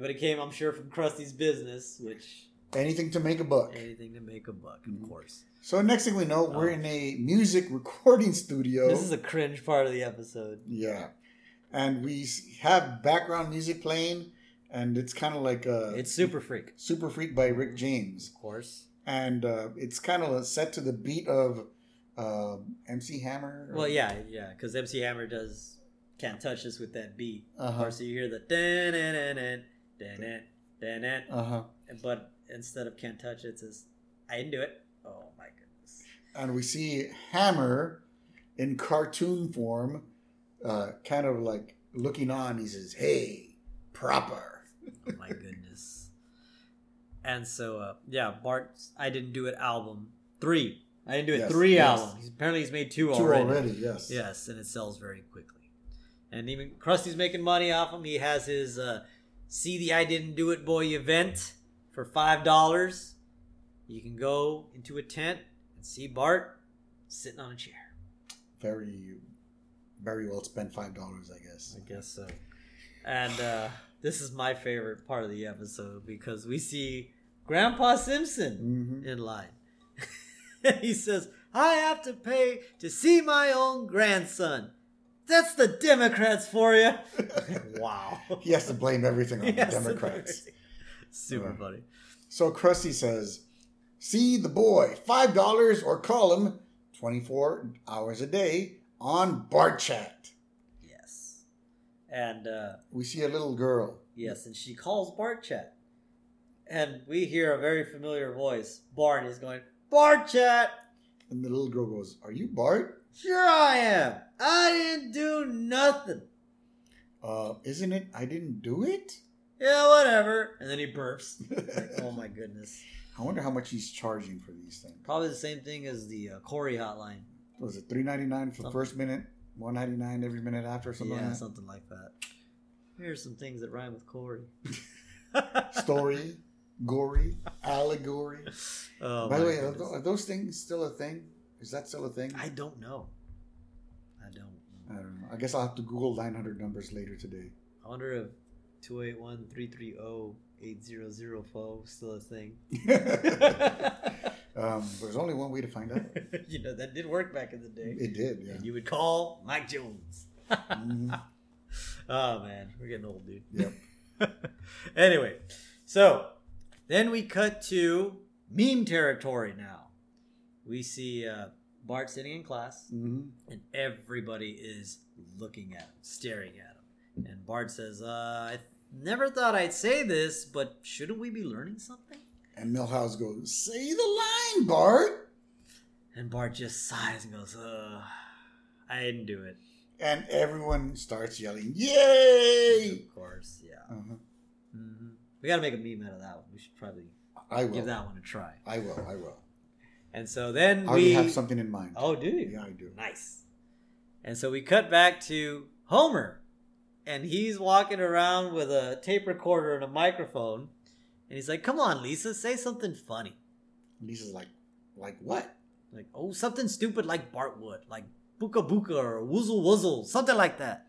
But it came, I'm sure, from Krusty's business, which Anything to make a buck. anything to make a buck, of Mhm. course. So next thing we know, we're Oh. in a music recording studio. This is a cringe part of the episode. yeah. And we have background music playing, and it's kind of like uh, It's Super Freak, Super Freak by Rick James. of course. and uh, it's kind of set to the beat of uh, MC Hammer. Well, yeah, yeah, because MC Hammer does Can't Touch This with that beat. Uh-huh. course, you hear the dun dun dun dun dun dun Uh huh. But instead of Can't Touch It, it says, I didn't do it. Oh my goodness. And we see Hammer in cartoon form, uh, kind of like looking on. He says, "Hey, proper." Oh my goodness. And so, uh, yeah, Bart's I Didn't Do It album three. I didn't do it Yes, three yes. albums. He's, apparently, he's made two, Two already. already, yes. Yes, and it sells very quickly. And even Krusty's making money off him. He has his uh, See the I Didn't Do It Boy event for $5. You can go into a tent and see Bart sitting on a chair. Very, very well spent five dollars, I guess. I guess so. And uh, this is my favorite part of the episode because we see Grandpa Simpson hmm in line. he says, I have to pay to see my own grandson. That's the Democrats for you. wow. He has to blame everything on the Democrats. Super Uh, funny. So Krusty says, "See the boy, five dollars, or call him twenty-four hours a day on Bart Chat." Yes. And uh, We see a little girl. yes, and she calls Bart Chat. And we hear a very familiar voice. Bart is going, Bart Chat! And the little girl goes, Are you Bart? Sure I am. I didn't do nothing. Uh, isn't it? I didn't do it? Yeah, whatever. And then he burps. Like, oh my goodness. I wonder how much he's charging for these things. Probably the same thing as the uh, Corey hotline. Was it three ninety nine for the first minute, one ninety nine every minute after, something yeah, like something like that. Here's some things that rhyme with Corey. Story, gory, allegory. Oh, By the way, are, tho- are those things still a thing? Is that still a thing? I don't know. I don't I don't know. I guess I'll have to Google nine hundred numbers later today. I wonder if 281 330 8004 still a thing. Um, there's only one way to find out. you know that did work back in the day. It did, yeah. And you would call Mike Jones. Mhm. Oh man, we're getting old, dude. Yep. anyway, so then we cut to meme territory now. We see uh, Bart sitting in class, Mhm. and everybody is looking at him, staring at him. And Bart says, uh, I never thought I'd say this, but shouldn't we be learning something? And Milhouse goes, "Say the line, Bart." And Bart just sighs and goes, uh, I didn't do it. And everyone starts yelling, "Yay!" Of course, yeah. Uh-huh. hmm We got to make a meme out of that one. We should probably I will. give that one a try. I will. I will. And so then I we have something in mind. Oh, do you? Yeah, I do. Nice. And so we cut back to Homer, and he's walking around with a tape recorder and a microphone, and he's like, "Come on, Lisa, say something funny, Lisa's like, "Like what?" like oh something stupid like Bartwood, like Buka Buka or Woozle Woozle, something like that."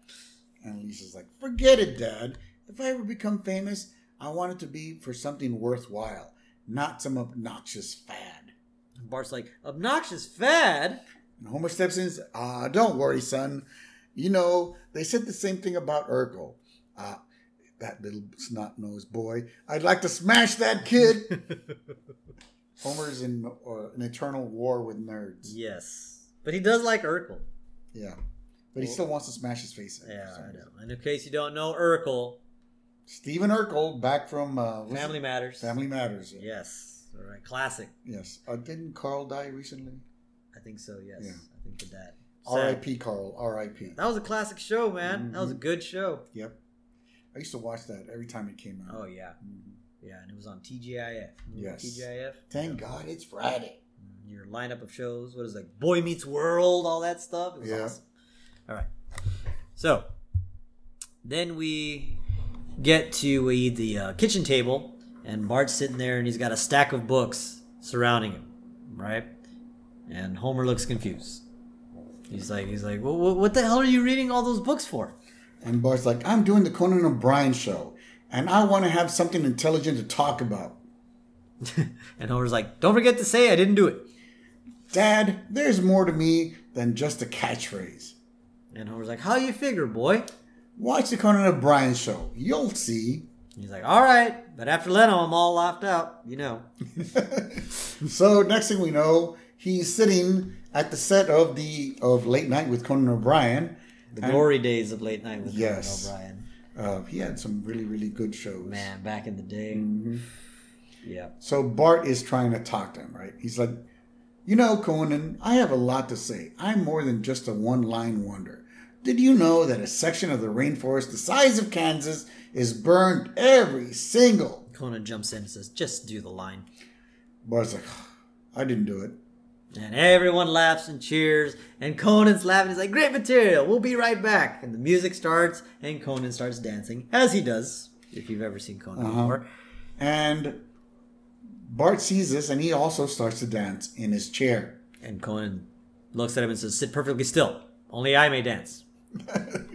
And Lisa's like, "Forget it, Dad. If I ever become famous, I want it to be for something worthwhile, not some obnoxious fad." And Bart's like, "Obnoxious fad." And Homer steps in and says, Ah, don't worry, son. You know, they said the same thing about Urkel. Ah, that little snot nosed boy. I'd like to smash that kid. Homer's in uh, an eternal war with nerds. yes, but he does like Urkel. Yeah. But he still wants to smash his face in. Yeah, I know. And in case you don't know, Urkel, Stephen Urkel, back from uh, Family? Matters. Family Matters. Yes. All right. Classic. Yes. Uh, didn't Carl die recently? I think so. Yes. Yeah. I think the dad. R.I.P. Carl. R.I.P. That was a classic show, man. That was a Mhm. good show. Yep. I used to watch that every time it came out. Oh yeah, Mhm. yeah, and it was on TGIF. Yes. TGIF. Thank God it's Friday. Mm, Your lineup of shows. What is it, like Boy Meets World, all that stuff. It was Yeah. awesome. All right. So then we get to the uh, kitchen table, and Bart's sitting there, and he's got a stack of books surrounding him, right? And Homer looks confused. He's like, he's like, well, what the hell are you reading all those books for? And Bart's like, I'm doing the Conan O'Brien show, and I want to have something intelligent to talk about. and Homer's like, don't forget to say I didn't do it. Dad, there's more to me than just a catchphrase. And Homer's like, how you figure, boy? Watch the Conan O'Brien show. You'll see. He's like, all right, but after Leno, I'm all laughed out, you know. So next thing we know, he's sitting at the set of the of Late Night with Conan O'Brien. The And- glory days of late night with Yes. Conan O'Brien. Uh, he had some really really good shows. Man, back in the day. Mhm. Yeah. So Bart is trying to talk to him, right? He's like, You know, Conan, I have a lot to say. I'm more than just a one line wonder. Did you know that a section of the rainforest the size of Kansas is burned every single? Conan jumps in and says, just do the line. Bart's like, I didn't do it. And everyone laughs and cheers, and Conan's laughing. He's like, great material, we'll be right back. And the music starts, and Conan starts dancing, as he does, if you've ever seen Conan Uh-huh. before. And Bart sees this and he also starts to dance in his chair. And Conan looks at him and says, sit perfectly still. Only I may dance. There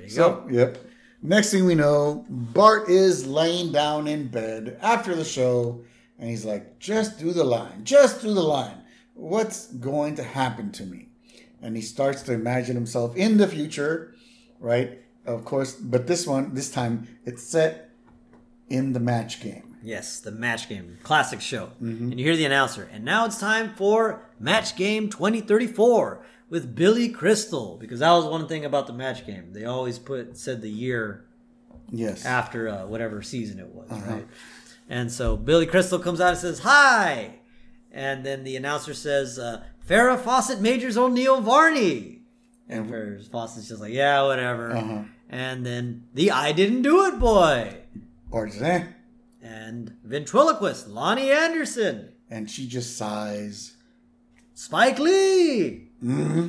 you go. So, yep. Next thing we know, Bart is laying down in bed after the show, and he's like, "Just do the line. Just do the line. What's going to happen to me?" And he starts to imagine himself in the future, right? Of course, but this one, this time, it's set in the match game. Yes, the match game, classic show. Mm-hmm. And you hear the announcer. And now it's time for Match Game 2034 with Billy Crystal. Because that was one thing about the match game. They always put said the year Yes. after uh, whatever season it was, Uh-huh. right? And so Billy Crystal comes out and says, Hi! And then the announcer says, uh, Farrah Fawcett Majors O'Neal Varney. And And- Farrah Fawcett's just like, Yeah, whatever. Uh-huh. And then the I Didn't Do It Boy. Says, eh. And ventriloquist Loni Anderson. And she just sighs. Spike Lee. hmm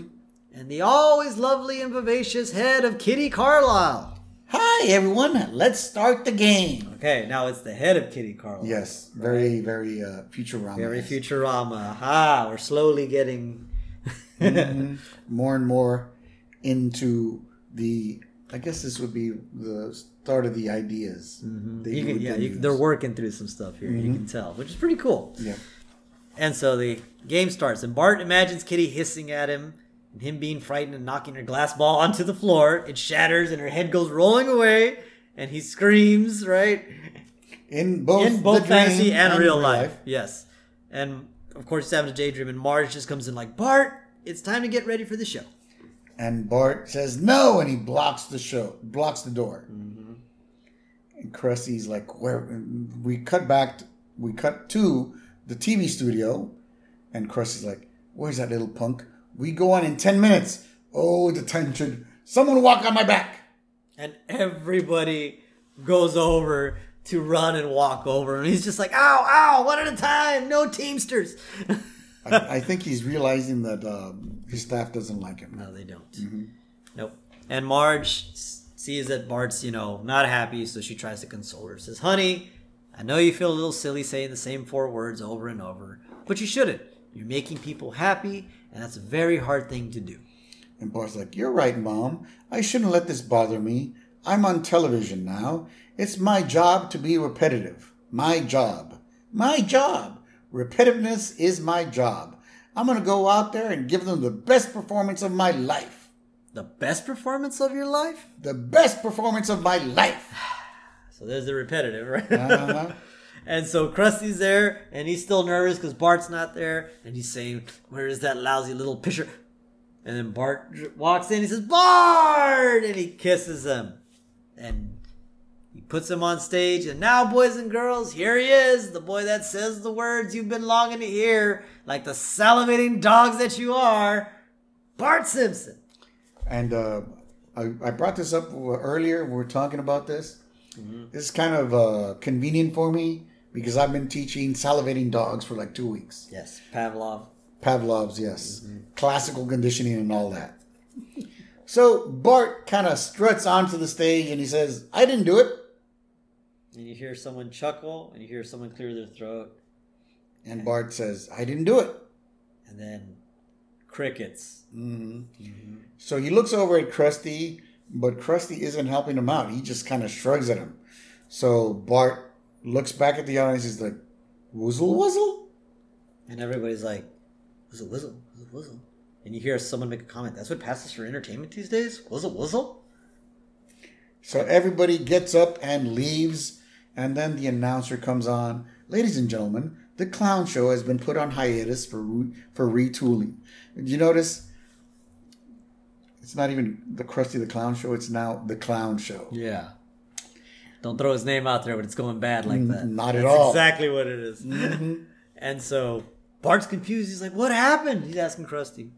And the always lovely and vivacious head of Kitty Carlisle. Hi, everyone. Let's start the game. Okay, now it's the head of Kitty Carlisle. Yes. Very, very uh, Futurama. Very Futurama. Ha! We're slowly getting. Mhm. more and more into the I guess this would be the start of the ideas. They You can, yeah, you, use. they're working through some stuff here. You can tell, which is pretty cool. Yeah. And so the game starts, and Bart imagines Kitty hissing at him, and him being frightened and knocking her glass ball onto the floor. It shatters, and her head goes rolling away, and he screams, right? In both, In both the fantasy dream and, real life. Yes. And of course, he's having a daydream, and Marge just comes in like, Bart, it's time to get ready for the show. And Bart says no, and he blocks the show, blocks the door. Mm-hmm. And Krusty's like, "Where?" We cut back. We cut to the TV studio, and Krusty's like, "Where's that little punk?" We go on in ten minutes. Oh, the tension! Someone walk on my back. And everybody goes over to run and walk over, and he's just like, ow, ow, one at a time, no Teamsters. I, I think he's realizing that um, his staff doesn't like him. No, they don't. Nope. And Marge sees that Bart's, you know, not happy, so she tries to console her. Says, "Honey, I know you feel a little silly saying the same four words over and over, but you shouldn't. You're making people happy, and that's a very hard thing to do." And Bart's like, You're right, Mom. I shouldn't let this bother me. I'm on television now. It's my job to be repetitive. My job. My job. Repetitiveness is my job. I'm going to go out there and give them the best performance of my life. The best performance of your life? The best performance of my life. So there's the repetitive, right? Uh-huh. and so Krusty's there, and he's still nervous because Bart's not there, and he's saying, "Where is that lousy little pisher?" And then Bart walks in. He says, "Bart!" and he kisses him, and he puts him on stage. And now, boys and girls, here he is, the boy that says the words you've been longing to hear, like the salivating dogs that you are, Bart Simpson. And uh, I, I brought this up earlier. We were talking about this. This is kind of uh, convenient for me because I've been teaching salivating dogs for like two weeks. Yes, Pavlov. Pavlov's, yes. Mm-hmm. Classical conditioning and all that. So Bart kind of struts onto the stage and he says, I didn't do it. And you hear someone chuckle, and you hear someone clear their throat, And Bart says, I didn't do it. and then crickets. Mm-hmm. Mm-hmm. So he looks over at Krusty, but Krusty isn't helping him out. He just kind of shrugs at him. So Bart looks back at the audience. He's like, Woozle wuzzle? And everybody's like, whistle, whistle, whistle, whistle. And you hear someone make a comment, that's what passes for entertainment these days? Whistle, whistle? So everybody gets up and leaves, and then the announcer comes on. Ladies and gentlemen, the clown show has been put on hiatus for re- for retooling. Did you notice? It's not even the Krusty the Clown show. It's now the Clown Show. Yeah. Don't throw his name out there when it's going bad like that. not at That's all. exactly what it is. And so Bart's confused. He's like, what happened? He's asking Krusty.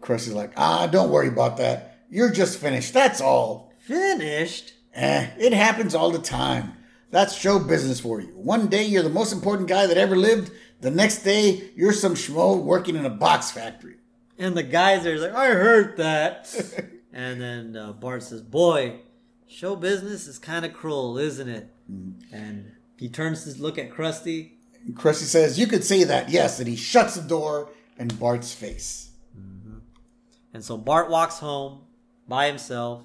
Krusty's like, ah, don't worry about that. You're just finished. That's all. Finished? Eh, it happens all the time. That's show business for you. One day you're the most important guy that ever lived. The next day you're some schmo working in a box factory. And the guys are like, I heard that. and then uh, Bart says, Boy, show business is kind of cruel, isn't it? And he turns to look at Krusty. Krusty says, You could say that, yes. And he shuts the door in Bart's face. And so Bart walks home by himself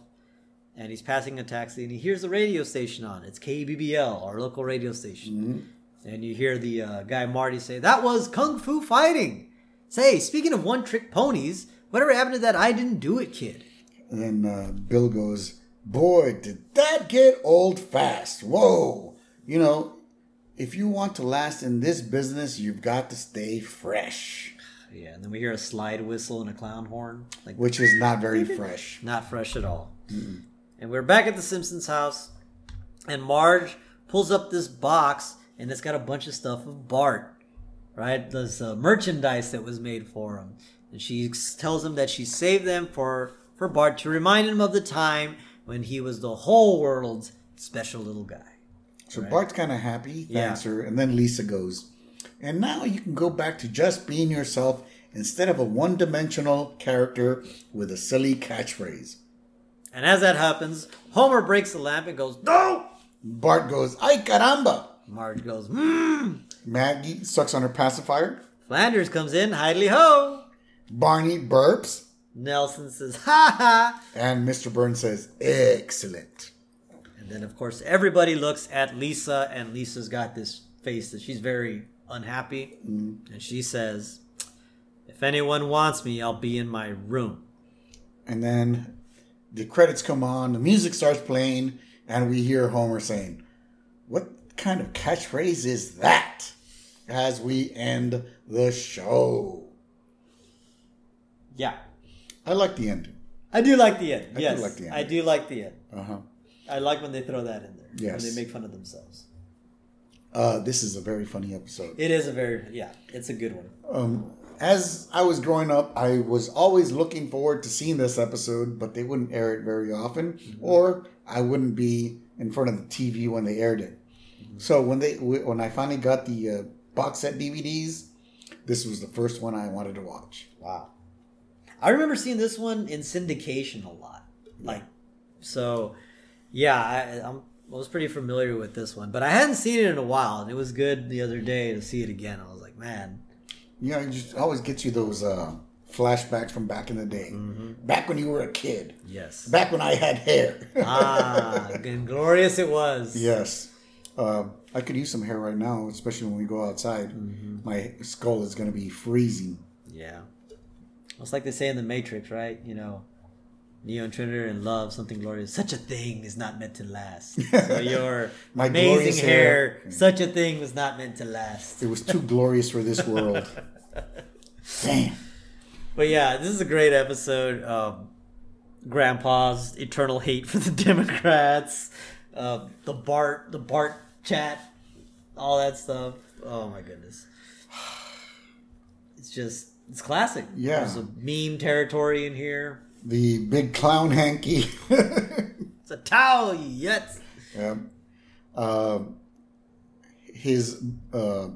and he's passing a taxi and he hears the radio station on. It's KBBL, our local radio station. And you hear the uh, guy Marty say, That was Kung Fu Fighting. Say, speaking of one trick ponies, whatever happened to that I didn't do it kid? And then uh, Bill goes, Boy, did that get old fast. Whoa. You know, if you want to last in this business, you've got to stay fresh, Yeah, and then we hear a slide whistle and a clown horn. Like, which is not very fresh. Not fresh at all. And we're back at the Simpsons house, and Marge pulls up this box, and it's got a bunch of stuff of Bart, right? This uh, merchandise that was made for him, and she tells him that she saved them for for Bart to remind him of the time when he was the whole world's special little guy. So Bart's kind of happy, Yeah. thanks her, and then Lisa goes, and now you can go back to just being yourself instead of a one-dimensional character with a silly catchphrase. And as that happens, Homer breaks the lamp and goes, "No!" Bart goes, "Ay caramba!" Marge goes, "Hmm." Maggie sucks on her pacifier. Flanders comes in, hidely ho. Barney burps, Nelson says, "Ha ha." and Mr. Burns says, "Excellent." And then, of course, everybody looks at Lisa, and Lisa's got this face that she's very unhappy, mm-hmm. and she says, "If anyone wants me, I'll be in my room." And then the credits come on, the music starts playing, and we hear Homer saying, What kind of catchphrase is that? As we end the show. Yeah, I like the ending. I do like the end. I do yes, like the end. I do like the end. Uh huh. I like when they throw that in there. Yes. when they make fun of themselves. Uh, this is a very funny episode. It is a very yeah, it's a good one. Um, as I was growing up, I was always looking forward to seeing this episode, but they wouldn't air it very often, or I wouldn't be in front of the TV when they aired it. So when they when I finally got the uh, box set DVDs, this was the first one I wanted to watch. Wow. I remember seeing this one in syndication a lot. Like, so, yeah, I, I'm, I was pretty familiar with this one, but I hadn't seen it in a while, and it was good the other day to see it again. I was like, man, You know, it just always gets you those uh, flashbacks from back in the day, back when you were a kid, yes. back when I had hair. ah, and glorious it was. Yes. Um, I could use some hair right now, especially when we go outside. My skull is going to be freezing. Yeah. It's like they say in The Matrix, right? You know, Neo and Trinity in love, something glorious. Such a thing is not meant to last. So your My amazing hair, hair. such a thing was not meant to last. It was too glorious for this world. Damn. But yeah, this is a great episode. Um, Grandpa's eternal hate for the Democrats, uh, the Bart, the Bart chat, all that stuff. Oh my goodness, it's just it's classic. Yeah. there's a meme territory in here. The big clown hanky. It's a towel, yes. yeah. Um, his uh,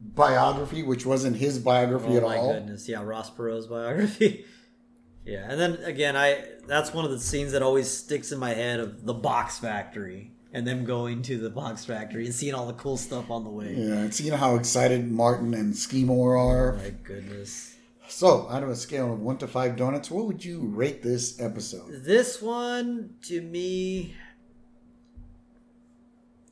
biography, which wasn't his biography Oh at my goodness, yeah, Ross Perot's biography. yeah, and then again, I that's one of the scenes that always sticks in my head of the box factory and them going to the box factory and seeing all the cool stuff on the way. Yeah, and seeing how excited Martin and Skimore are. My goodness. So, out of a scale of one to five donuts, what would you rate this episode? This one to me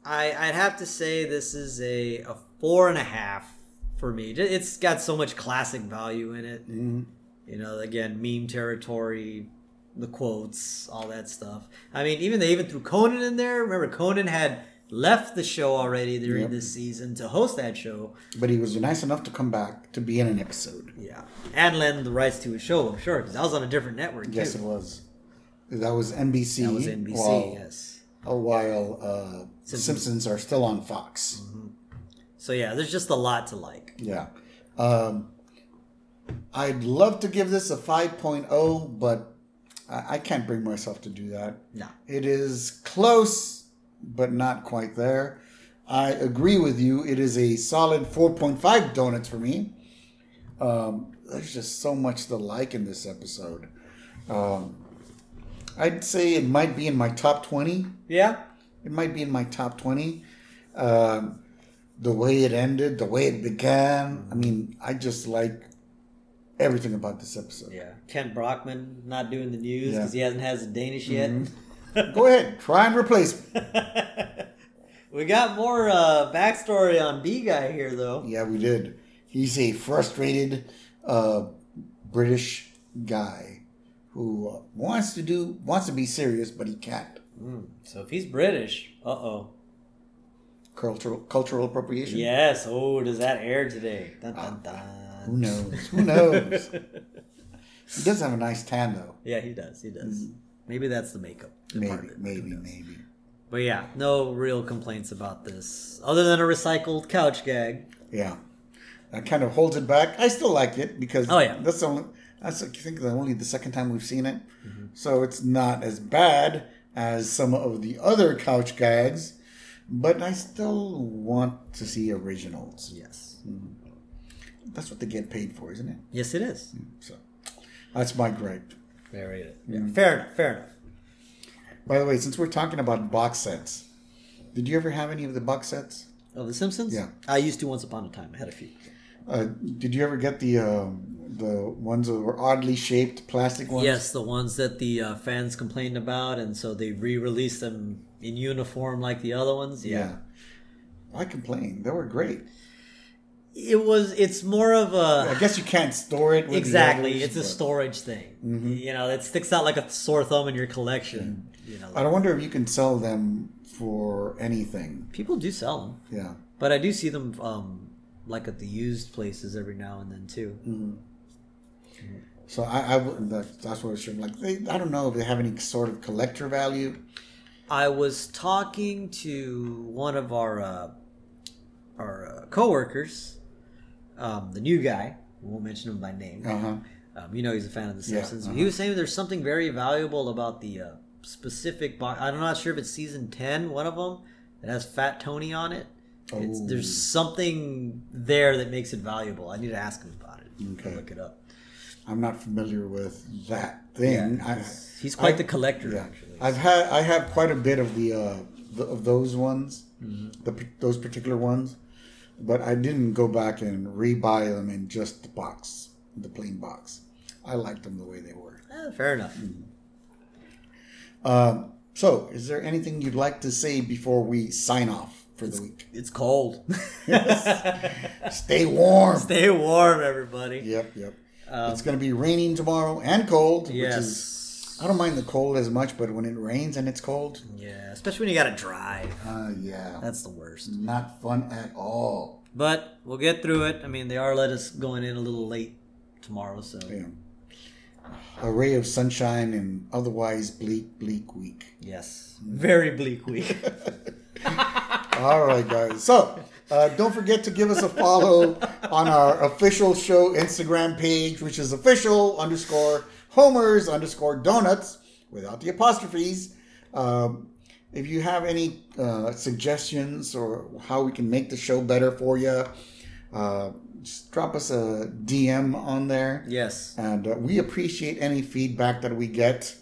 I I'd have to say this is a, a four and a half for me. It's got so much classic value in it. Mhm. You know, again, meme territory, the quotes, all that stuff. I mean, even they even threw Conan in there. Remember, Conan had left the show already during Yep. this season to host that show. But he was nice enough to come back to be in an episode. Yeah, and lend the rights to his show. I'm sure because that was on a different network. Yes, too. it was. That was NBC. That was NBC. while- yes. A while uh, Simpsons. Simpsons are still on Fox. So yeah, there's just a lot to like. Yeah. Um, I'd love to give this a 5.0, but I, I can't bring myself to do that. No. It is close, but not quite there. I agree with you. It is a solid 4.5 donuts for me. Um, there's just so much to like in this episode. Um, I'd say it might be in my top 20. Yeah. It might be in my top 20. Um, the way it ended, the way it began. I mean, I just like everything about this episode. Yeah. Kent Brockman not doing the news Yeah. Mm-hmm. because he hasn't has a Danish yet. Go ahead, try and replace me. we got more uh, backstory on B guy here though. Yeah, we did. He's a frustrated uh, British guy who uh, wants to do wants to be serious, but he can't. Mm. So if he's British, uh oh. Cultural cultural appropriation. Yes. Oh, does that air today? Dun, Ah. dun, Who knows? Who knows? he does have a nice tan though. yeah, he does. He does. Maybe that's the makeup. Mm-hmm. Maybe, maybe, maybe. But yeah, no real complaints about this, other than a recycled couch gag. Yeah, that kind of holds it back. I still like it because Oh, yeah. that's the only that's I think the only the second time we've seen it, Mm-hmm. so it's not as bad as some of the other couch gags, but I still want to see originals. Yes. That's what they get paid for, isn't it? Yes, it is. So that's my gripe. Very good. Mm. Yeah. Fair enough. Fair enough. By the way, since we're talking about box sets, did you ever have any of the box sets? Oh, The Simpsons. Yeah. I used to once upon a time. I had a few. Uh, did you ever get the um, the ones that were oddly shaped plastic ones? Yes, the ones that the uh, fans complained about, and so they re-released them in uniform like the other ones. Yeah. I complained. They were great. It was. It's more of a i guess you can't store it. Exactly. others, It's a storage thing. You know, it sticks out like a sore thumb in your collection. You know, I wonder if you can sell them for anything. people do sell them, Yeah. but I do see them um, like at the used places every now and then too. So I, I that's what it should like. They, I don't know if they have any sort of collector value. I was talking to one of our uh, our uh, coworkers, um, the new guy. We won't mention him by name. Uh huh. Um, you know he's a fan of The Yeah, Simpsons. uh-huh. He was saying there's something very valuable about the uh, specific box. I'm not sure if it's season 10, one of them, that has Fat Tony on it. It's, Oh. there's something there that makes it valuable. I need to ask him about it. Okay. Look it up. I'm not familiar with that thing. I, he's, he's quite I- the collector, yeah. actually. I've had I have quite a bit of the, uh, the of those ones, Mm-hmm. the those particular ones, but I didn't go back and rebuy them in just the box, the plain box. I liked them the way they were. Eh, fair enough. Um, so, is there anything you'd like to say before we sign off for the week? It's cold. Stay warm. Stay warm, everybody. Yep, yep. Um, it's going to be raining tomorrow and cold, which is yes. I don't mind the cold as much, but when it rains and it's cold, Yeah, especially when you gotta drive. uh, yeah, That's the worst. not fun at all. But we'll get through it. I mean, they are let us going in a little late tomorrow, so Yeah. A ray of sunshine and otherwise bleak, bleak week. yes, very bleak week. All right, guys. So uh, don't forget to give us a follow on our official show Instagram page, which is official underscore homers underscore donuts without the apostrophes. Um, if you have any uh, suggestions or how we can make the show better for you, uh, just drop us a DM on there. yes, And uh, we appreciate any feedback that we get.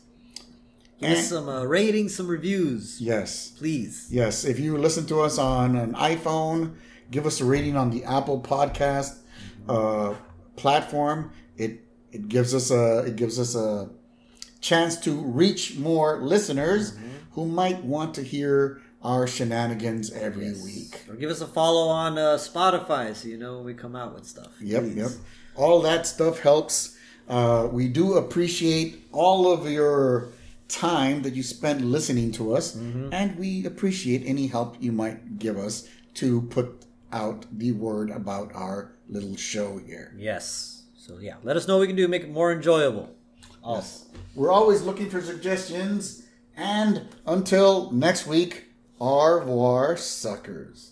give us some uh, ratings, some reviews, Yes. please. Yes, if you listen to us on an iPhone, give us a rating on the Apple Podcast uh, platform. It it gives us a it gives us a chance to reach more listeners who might want to hear our shenanigans every week. Or give us a follow on uh, Spotify so you know when we come out with stuff. Yep, Please. yep. All that stuff helps. Uh, we do appreciate all of your time that you spend listening to us, and we appreciate any help you might give us to put out the word about our little show here. Yes. So yeah, let us know what we can do make it more enjoyable. Also. We're always looking for suggestions, and until next week, au revoir, suckers.